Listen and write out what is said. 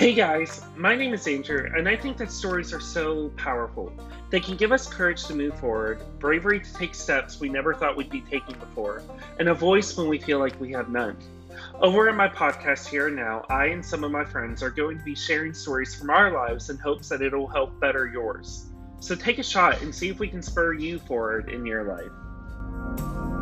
Hey guys, my name is Andrew, and I think that stories are so powerful. They can give us courage to move forward, bravery to take steps we never thought we'd be taking before, and a voice when we feel like we have none. Over at my podcast Here and Now, I and some of my friends are going to be sharing stories from our lives in hopes that it'll help better yours. So take a shot and see if we can spur you forward in your life.